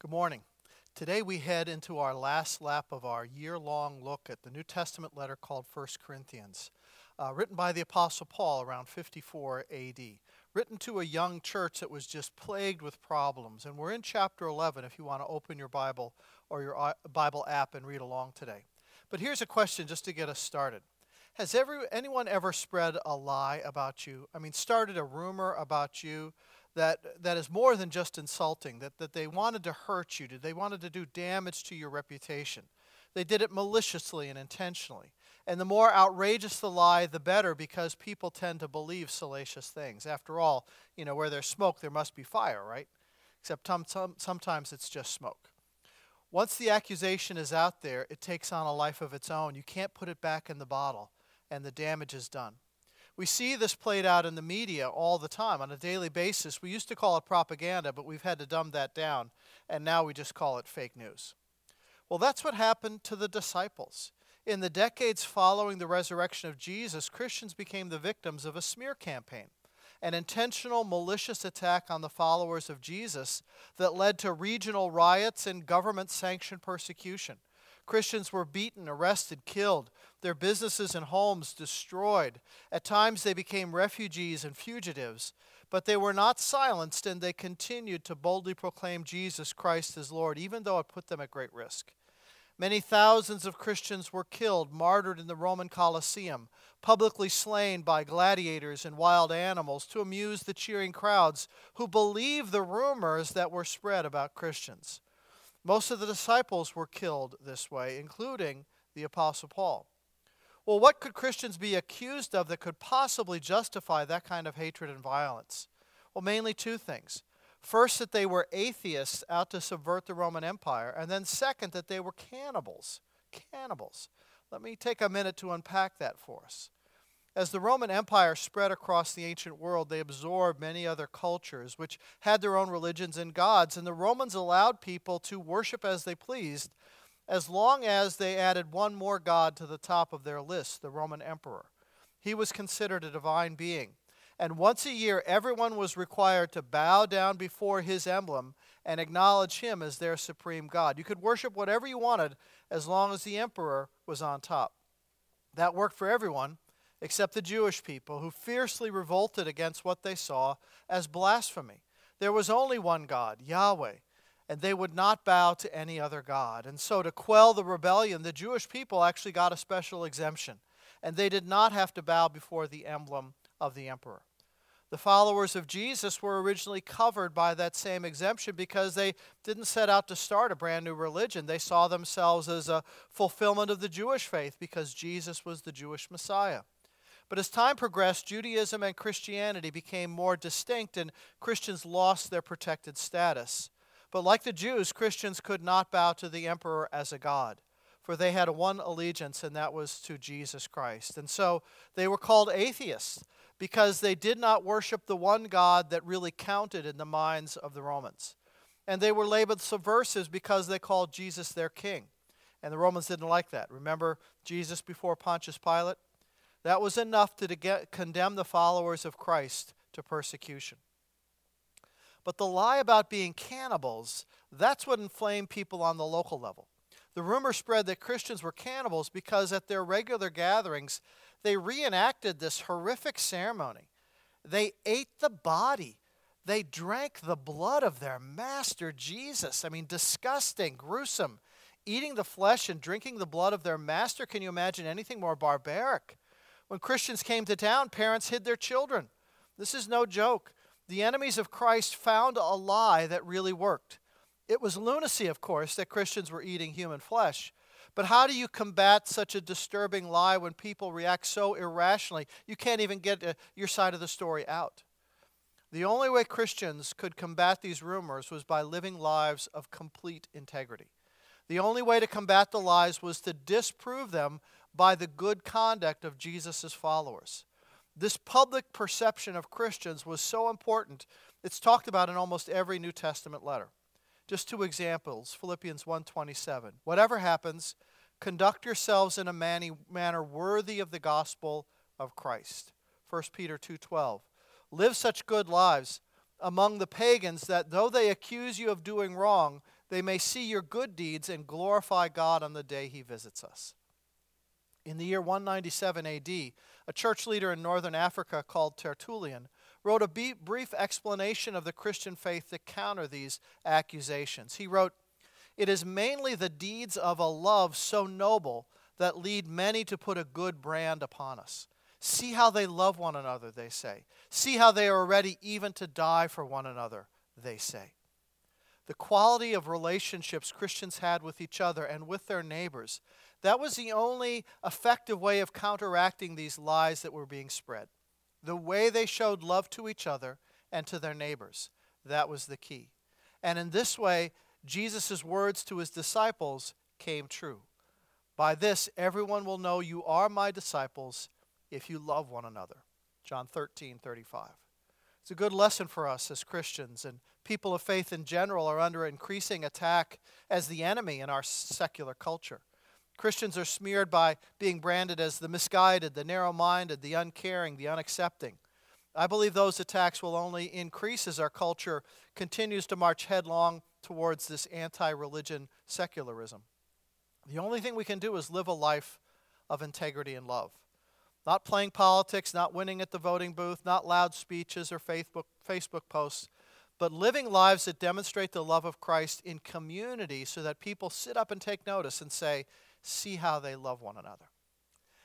Good morning. Today we head into our last lap of our year long look at the New Testament letter called 1 Corinthians, uh, written by the Apostle Paul around 54 AD, written to a young church that was just plagued with problems. And we're in chapter 11 if you want to open your Bible or your uh, Bible app and read along today. But here's a question just to get us started. Has every, anyone ever spread a lie about you? I mean, started a rumor about you that, that is more than just insulting, that, that they wanted to hurt you, they wanted to do damage to your reputation. They did it maliciously and intentionally. And the more outrageous the lie, the better, because people tend to believe salacious things. After all, you know, where there's smoke, there must be fire, right? Except sometimes it's just smoke. Once the accusation is out there, it takes on a life of its own. You can't put it back in the bottle, and the damage is done. We see this played out in the media all the time on a daily basis. We used to call it propaganda, but we've had to dumb that down, and now we just call it fake news. Well, that's what happened to the disciples. In the decades following the resurrection of Jesus, Christians became the victims of a smear campaign, an intentional, malicious attack on the followers of Jesus that led to regional riots and government sanctioned persecution. Christians were beaten, arrested, killed, their businesses and homes destroyed. At times they became refugees and fugitives, but they were not silenced and they continued to boldly proclaim Jesus Christ as Lord, even though it put them at great risk. Many thousands of Christians were killed, martyred in the Roman Colosseum, publicly slain by gladiators and wild animals to amuse the cheering crowds who believed the rumors that were spread about Christians. Most of the disciples were killed this way, including the Apostle Paul. Well, what could Christians be accused of that could possibly justify that kind of hatred and violence? Well, mainly two things. First, that they were atheists out to subvert the Roman Empire, and then second, that they were cannibals. Cannibals. Let me take a minute to unpack that for us. As the Roman Empire spread across the ancient world, they absorbed many other cultures which had their own religions and gods, and the Romans allowed people to worship as they pleased as long as they added one more god to the top of their list, the Roman emperor. He was considered a divine being. And once a year, everyone was required to bow down before his emblem and acknowledge him as their supreme God. You could worship whatever you wanted as long as the emperor was on top. That worked for everyone except the Jewish people, who fiercely revolted against what they saw as blasphemy. There was only one God, Yahweh, and they would not bow to any other God. And so, to quell the rebellion, the Jewish people actually got a special exemption, and they did not have to bow before the emblem of the emperor. The followers of Jesus were originally covered by that same exemption because they didn't set out to start a brand new religion. They saw themselves as a fulfillment of the Jewish faith because Jesus was the Jewish Messiah. But as time progressed, Judaism and Christianity became more distinct, and Christians lost their protected status. But like the Jews, Christians could not bow to the emperor as a god, for they had one allegiance, and that was to Jesus Christ. And so they were called atheists because they did not worship the one God that really counted in the minds of the Romans. And they were labeled subversives because they called Jesus their king. And the Romans didn't like that. Remember Jesus before Pontius Pilate? That was enough to get, condemn the followers of Christ to persecution. But the lie about being cannibals, that's what inflamed people on the local level. The rumor spread that Christians were cannibals because at their regular gatherings, they reenacted this horrific ceremony. They ate the body, they drank the blood of their master Jesus. I mean, disgusting, gruesome. Eating the flesh and drinking the blood of their master, can you imagine anything more barbaric? When Christians came to town, parents hid their children. This is no joke. The enemies of Christ found a lie that really worked. It was lunacy, of course, that Christians were eating human flesh. But how do you combat such a disturbing lie when people react so irrationally? You can't even get uh, your side of the story out. The only way Christians could combat these rumors was by living lives of complete integrity. The only way to combat the lies was to disprove them by the good conduct of Jesus' followers. This public perception of Christians was so important, it's talked about in almost every New Testament letter. Just two examples, Philippians 1:27. Whatever happens, conduct yourselves in a manner worthy of the gospel of Christ. 1 Peter 2:12. Live such good lives among the pagans that though they accuse you of doing wrong, they may see your good deeds and glorify God on the day he visits us. In the year 197 AD, a church leader in northern Africa called Tertullian wrote a brief explanation of the Christian faith to counter these accusations. He wrote, It is mainly the deeds of a love so noble that lead many to put a good brand upon us. See how they love one another, they say. See how they are ready even to die for one another, they say. The quality of relationships Christians had with each other and with their neighbors, that was the only effective way of counteracting these lies that were being spread. The way they showed love to each other and to their neighbors, that was the key. And in this way, Jesus' words to his disciples came true. By this, everyone will know you are my disciples if you love one another. John 13, 35. It's a good lesson for us as Christians, and people of faith in general are under increasing attack as the enemy in our secular culture. Christians are smeared by being branded as the misguided, the narrow minded, the uncaring, the unaccepting. I believe those attacks will only increase as our culture continues to march headlong towards this anti religion secularism. The only thing we can do is live a life of integrity and love. Not playing politics, not winning at the voting booth, not loud speeches or Facebook, Facebook posts, but living lives that demonstrate the love of Christ in community so that people sit up and take notice and say, see how they love one another.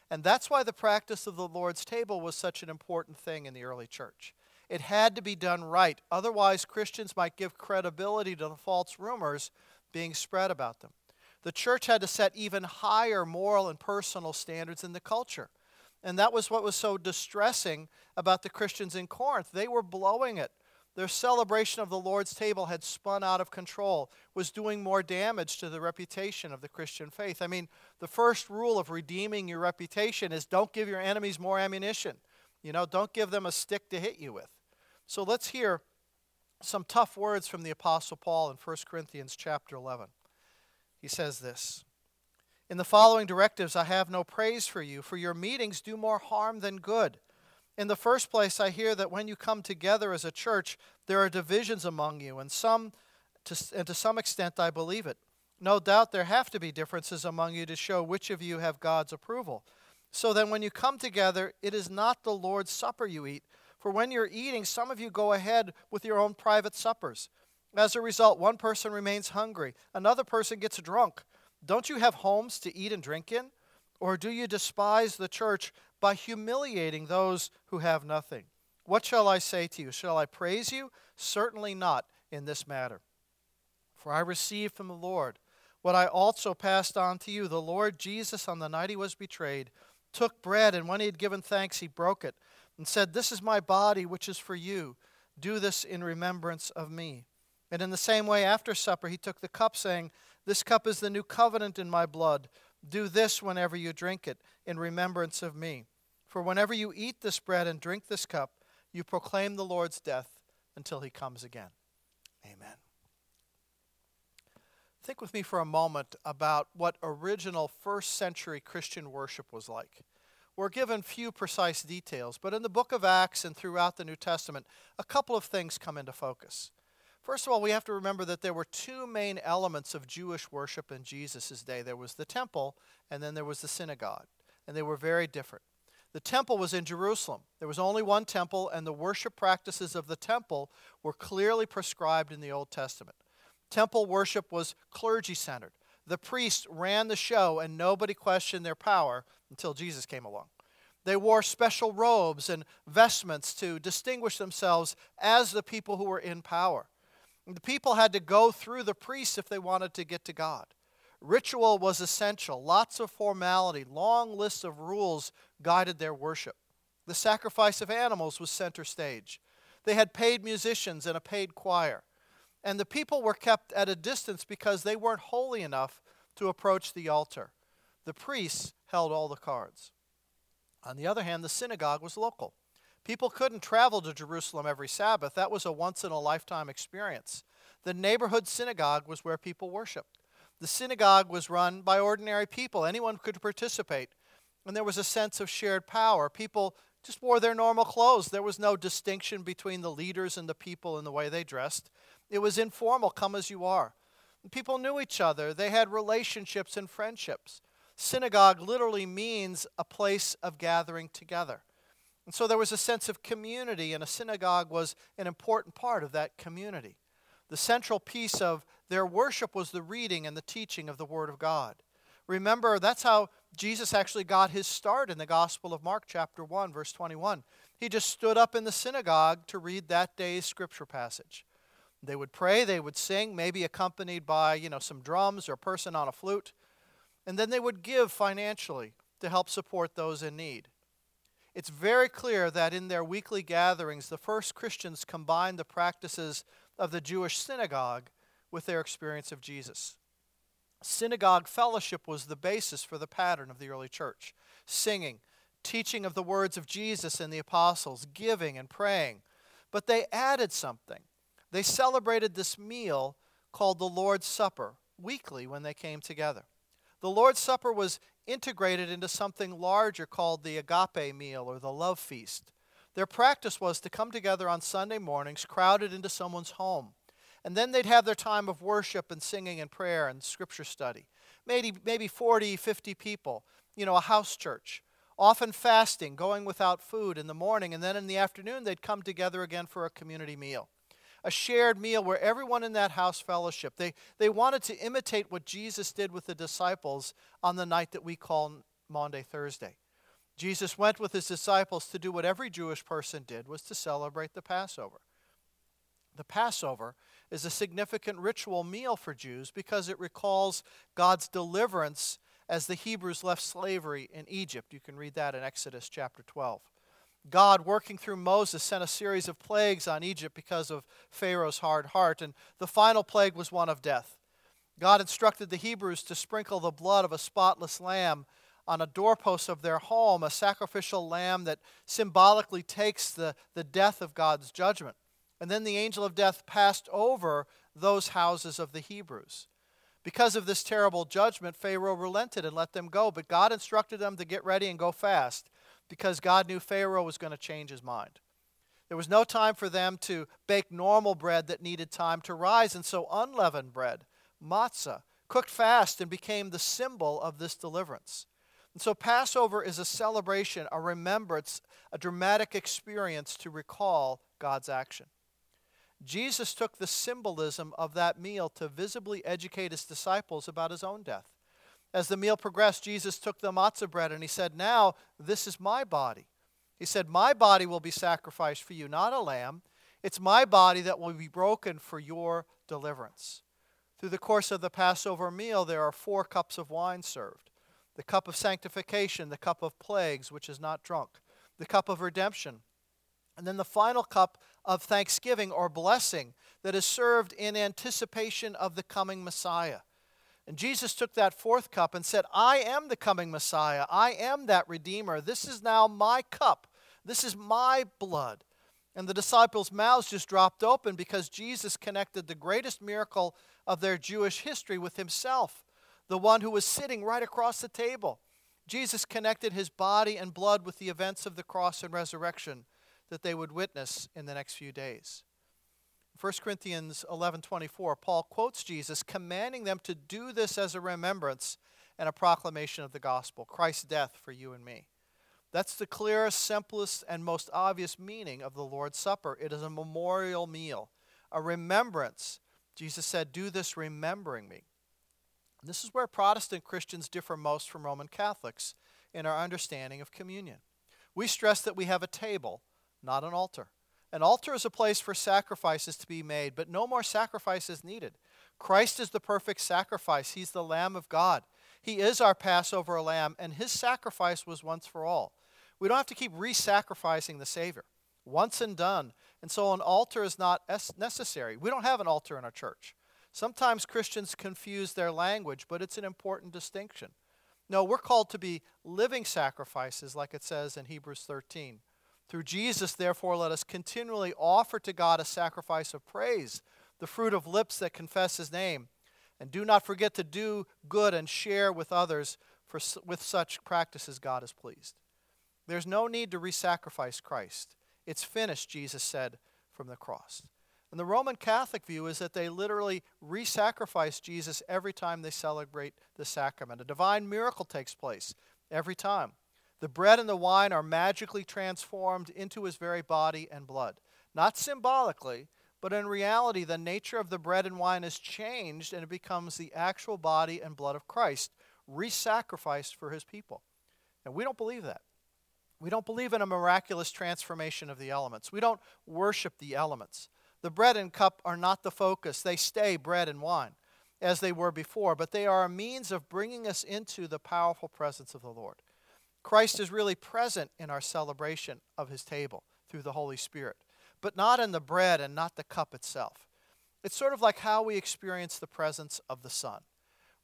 And that's why the practice of the Lord's table was such an important thing in the early church. It had to be done right. Otherwise, Christians might give credibility to the false rumors being spread about them. The church had to set even higher moral and personal standards in the culture. And that was what was so distressing about the Christians in Corinth. They were blowing it. Their celebration of the Lord's table had spun out of control, was doing more damage to the reputation of the Christian faith. I mean, the first rule of redeeming your reputation is don't give your enemies more ammunition. You know, don't give them a stick to hit you with. So let's hear some tough words from the apostle Paul in 1 Corinthians chapter 11 he says this In the following directives, I have no praise for you, for your meetings do more harm than good. In the first place, I hear that when you come together as a church, there are divisions among you, and some, to, and to some extent, I believe it. No doubt there have to be differences among you to show which of you have God's approval. So then, when you come together, it is not the Lord's Supper you eat. For when you're eating, some of you go ahead with your own private suppers. As a result, one person remains hungry, another person gets drunk. Don't you have homes to eat and drink in? Or do you despise the church by humiliating those who have nothing? What shall I say to you? Shall I praise you? Certainly not in this matter. For I received from the Lord what I also passed on to you. The Lord Jesus, on the night he was betrayed, took bread, and when he had given thanks, he broke it and said, This is my body, which is for you. Do this in remembrance of me. And in the same way, after supper, he took the cup, saying, This cup is the new covenant in my blood. Do this whenever you drink it, in remembrance of me. For whenever you eat this bread and drink this cup, you proclaim the Lord's death until he comes again. Amen. Think with me for a moment about what original first century Christian worship was like. We're given few precise details, but in the book of Acts and throughout the New Testament, a couple of things come into focus. First of all, we have to remember that there were two main elements of Jewish worship in Jesus' day there was the temple, and then there was the synagogue. And they were very different. The temple was in Jerusalem. There was only one temple, and the worship practices of the temple were clearly prescribed in the Old Testament. Temple worship was clergy centered. The priests ran the show, and nobody questioned their power until Jesus came along. They wore special robes and vestments to distinguish themselves as the people who were in power. The people had to go through the priests if they wanted to get to God. Ritual was essential. Lots of formality, long lists of rules guided their worship. The sacrifice of animals was center stage. They had paid musicians and a paid choir. And the people were kept at a distance because they weren't holy enough to approach the altar. The priests held all the cards. On the other hand, the synagogue was local. People couldn't travel to Jerusalem every Sabbath. That was a once in a lifetime experience. The neighborhood synagogue was where people worshiped. The synagogue was run by ordinary people, anyone could participate. And there was a sense of shared power. People just wore their normal clothes. There was no distinction between the leaders and the people in the way they dressed. It was informal, come as you are. People knew each other, they had relationships and friendships. Synagogue literally means a place of gathering together. And so there was a sense of community, and a synagogue was an important part of that community. The central piece of their worship was the reading and the teaching of the Word of God. Remember, that's how Jesus actually got his start in the Gospel of Mark, chapter 1, verse 21. He just stood up in the synagogue to read that day's scripture passage. They would pray, they would sing, maybe accompanied by, you know, some drums or a person on a flute, and then they would give financially to help support those in need. It's very clear that in their weekly gatherings, the first Christians combined the practices of the Jewish synagogue with their experience of Jesus. Synagogue fellowship was the basis for the pattern of the early church singing, teaching of the words of Jesus and the apostles, giving and praying. But they added something. They celebrated this meal called the Lord's Supper weekly when they came together. The Lord's Supper was integrated into something larger called the agape meal or the love feast. Their practice was to come together on Sunday mornings, crowded into someone's home. And then they'd have their time of worship and singing and prayer and scripture study. Maybe, maybe 40, 50 people, you know, a house church. Often fasting, going without food in the morning, and then in the afternoon they'd come together again for a community meal. A shared meal where everyone in that house fellowship. They, they wanted to imitate what Jesus did with the disciples on the night that we call Maundy Thursday. Jesus went with his disciples to do what every Jewish person did was to celebrate the Passover. The Passover is a significant ritual meal for Jews because it recalls God's deliverance as the Hebrews left slavery in Egypt. You can read that in Exodus chapter 12. God, working through Moses, sent a series of plagues on Egypt because of Pharaoh's hard heart, and the final plague was one of death. God instructed the Hebrews to sprinkle the blood of a spotless lamb on a doorpost of their home, a sacrificial lamb that symbolically takes the, the death of God's judgment. And then the angel of death passed over those houses of the Hebrews. Because of this terrible judgment, Pharaoh relented and let them go. But God instructed them to get ready and go fast because God knew Pharaoh was going to change his mind. There was no time for them to bake normal bread that needed time to rise, and so unleavened bread, matzah, cooked fast and became the symbol of this deliverance. And so Passover is a celebration, a remembrance, a dramatic experience to recall God's action. Jesus took the symbolism of that meal to visibly educate his disciples about his own death. As the meal progressed, Jesus took the matzah bread and he said, Now, this is my body. He said, My body will be sacrificed for you, not a lamb. It's my body that will be broken for your deliverance. Through the course of the Passover meal, there are four cups of wine served the cup of sanctification, the cup of plagues, which is not drunk, the cup of redemption, and then the final cup of thanksgiving or blessing that is served in anticipation of the coming Messiah. And Jesus took that fourth cup and said, I am the coming Messiah. I am that Redeemer. This is now my cup. This is my blood. And the disciples' mouths just dropped open because Jesus connected the greatest miracle of their Jewish history with himself the one who was sitting right across the table. Jesus connected his body and blood with the events of the cross and resurrection that they would witness in the next few days. 1 Corinthians 11:24 Paul quotes Jesus commanding them to do this as a remembrance and a proclamation of the gospel, Christ's death for you and me. That's the clearest, simplest, and most obvious meaning of the Lord's Supper. It is a memorial meal, a remembrance. Jesus said, Do this remembering me. This is where Protestant Christians differ most from Roman Catholics in our understanding of communion. We stress that we have a table, not an altar. An altar is a place for sacrifices to be made, but no more sacrifices needed. Christ is the perfect sacrifice. He's the Lamb of God. He is our Passover lamb, and his sacrifice was once for all. We don't have to keep re sacrificing the Savior. Once and done. And so an altar is not necessary. We don't have an altar in our church. Sometimes Christians confuse their language, but it's an important distinction. No, we're called to be living sacrifices, like it says in Hebrews 13. Through Jesus, therefore, let us continually offer to God a sacrifice of praise, the fruit of lips that confess his name. And do not forget to do good and share with others, for with such practices God is pleased. There's no need to re sacrifice Christ. It's finished, Jesus said from the cross. And the Roman Catholic view is that they literally re sacrifice Jesus every time they celebrate the sacrament. A divine miracle takes place every time. The bread and the wine are magically transformed into his very body and blood. Not symbolically, but in reality, the nature of the bread and wine is changed and it becomes the actual body and blood of Christ, re sacrificed for his people. And we don't believe that. We don't believe in a miraculous transformation of the elements. We don't worship the elements. The bread and cup are not the focus, they stay bread and wine as they were before, but they are a means of bringing us into the powerful presence of the Lord. Christ is really present in our celebration of his table through the Holy Spirit, but not in the bread and not the cup itself. It's sort of like how we experience the presence of the sun.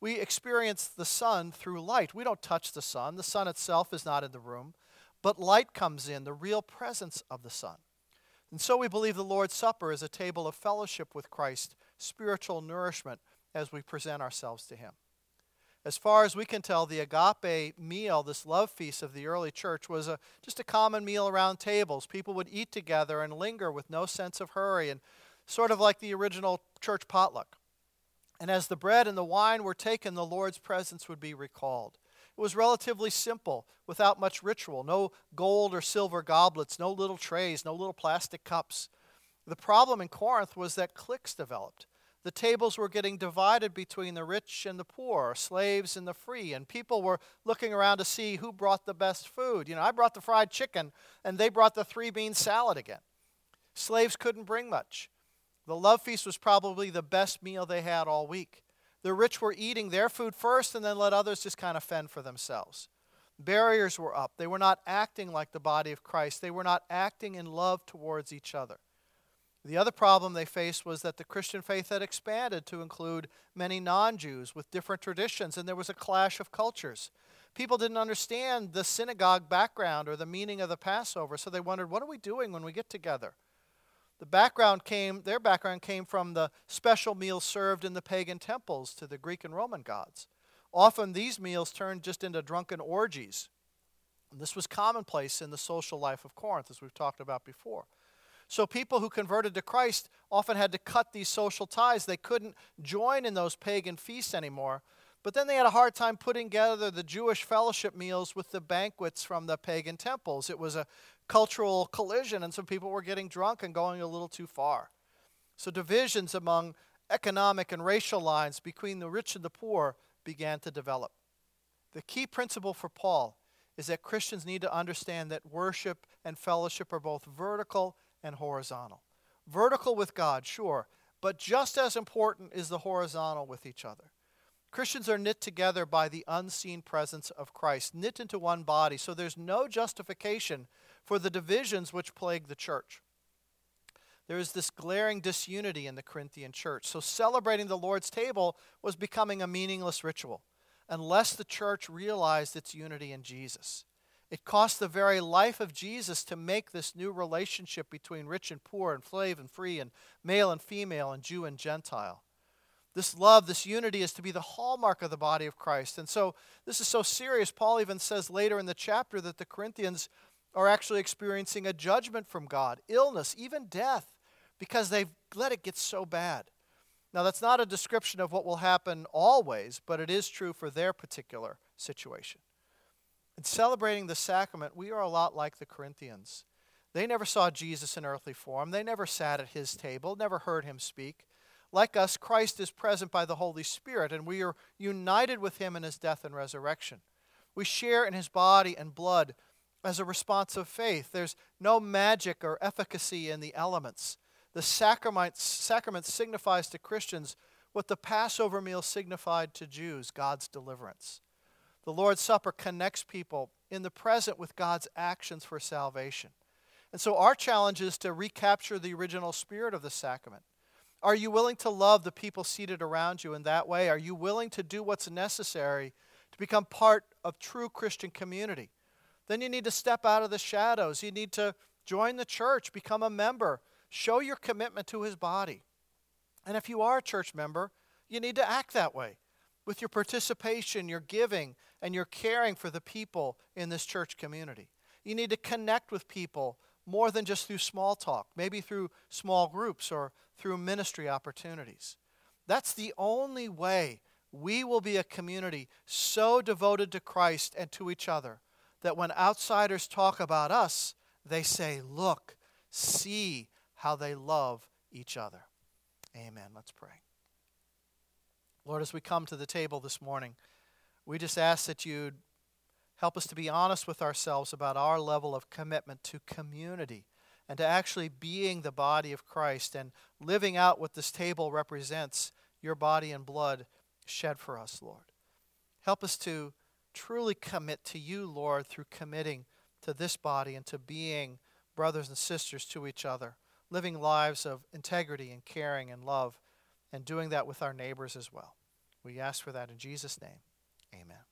We experience the sun through light. We don't touch the sun, the sun itself is not in the room, but light comes in, the real presence of the sun. And so we believe the Lord's Supper is a table of fellowship with Christ, spiritual nourishment as we present ourselves to Him. As far as we can tell, the agape meal, this love feast of the early church, was a, just a common meal around tables. People would eat together and linger with no sense of hurry, and sort of like the original church potluck. And as the bread and the wine were taken, the Lord's presence would be recalled. It was relatively simple, without much ritual. No gold or silver goblets, no little trays, no little plastic cups. The problem in Corinth was that cliques developed. The tables were getting divided between the rich and the poor, slaves and the free, and people were looking around to see who brought the best food. You know, I brought the fried chicken, and they brought the three bean salad again. Slaves couldn't bring much. The love feast was probably the best meal they had all week. The rich were eating their food first and then let others just kind of fend for themselves. Barriers were up. They were not acting like the body of Christ, they were not acting in love towards each other. The other problem they faced was that the Christian faith had expanded to include many non Jews with different traditions, and there was a clash of cultures. People didn't understand the synagogue background or the meaning of the Passover, so they wondered, what are we doing when we get together? The background came, their background came from the special meals served in the pagan temples to the Greek and Roman gods. Often these meals turned just into drunken orgies. And this was commonplace in the social life of Corinth, as we've talked about before. So people who converted to Christ often had to cut these social ties. They couldn't join in those pagan feasts anymore. But then they had a hard time putting together the Jewish fellowship meals with the banquets from the pagan temples. It was a cultural collision, and some people were getting drunk and going a little too far. So divisions among economic and racial lines between the rich and the poor began to develop. The key principle for Paul is that Christians need to understand that worship and fellowship are both vertical and horizontal. Vertical with God, sure, but just as important is the horizontal with each other. Christians are knit together by the unseen presence of Christ, knit into one body, so there's no justification for the divisions which plague the church. There is this glaring disunity in the Corinthian church. So celebrating the Lord's table was becoming a meaningless ritual unless the church realized its unity in Jesus. It cost the very life of Jesus to make this new relationship between rich and poor, and slave and free, and male and female, and Jew and Gentile. This love, this unity is to be the hallmark of the body of Christ. And so this is so serious. Paul even says later in the chapter that the Corinthians are actually experiencing a judgment from God, illness, even death, because they've let it get so bad. Now, that's not a description of what will happen always, but it is true for their particular situation. In celebrating the sacrament, we are a lot like the Corinthians. They never saw Jesus in earthly form, they never sat at his table, never heard him speak. Like us, Christ is present by the Holy Spirit, and we are united with him in his death and resurrection. We share in his body and blood as a response of faith. There's no magic or efficacy in the elements. The sacrament, sacrament signifies to Christians what the Passover meal signified to Jews God's deliverance. The Lord's Supper connects people in the present with God's actions for salvation. And so our challenge is to recapture the original spirit of the sacrament. Are you willing to love the people seated around you in that way? Are you willing to do what's necessary to become part of true Christian community? Then you need to step out of the shadows. You need to join the church, become a member, show your commitment to his body. And if you are a church member, you need to act that way with your participation, your giving, and your caring for the people in this church community. You need to connect with people more than just through small talk, maybe through small groups or through ministry opportunities. That's the only way we will be a community so devoted to Christ and to each other that when outsiders talk about us, they say, Look, see how they love each other. Amen. Let's pray. Lord, as we come to the table this morning, we just ask that you'd help us to be honest with ourselves about our level of commitment to community and to actually being the body of Christ and living out what this table represents your body and blood shed for us, Lord. Help us to truly commit to you, Lord, through committing to this body and to being brothers and sisters to each other, living lives of integrity and caring and love, and doing that with our neighbors as well. We ask for that in Jesus' name. Amen.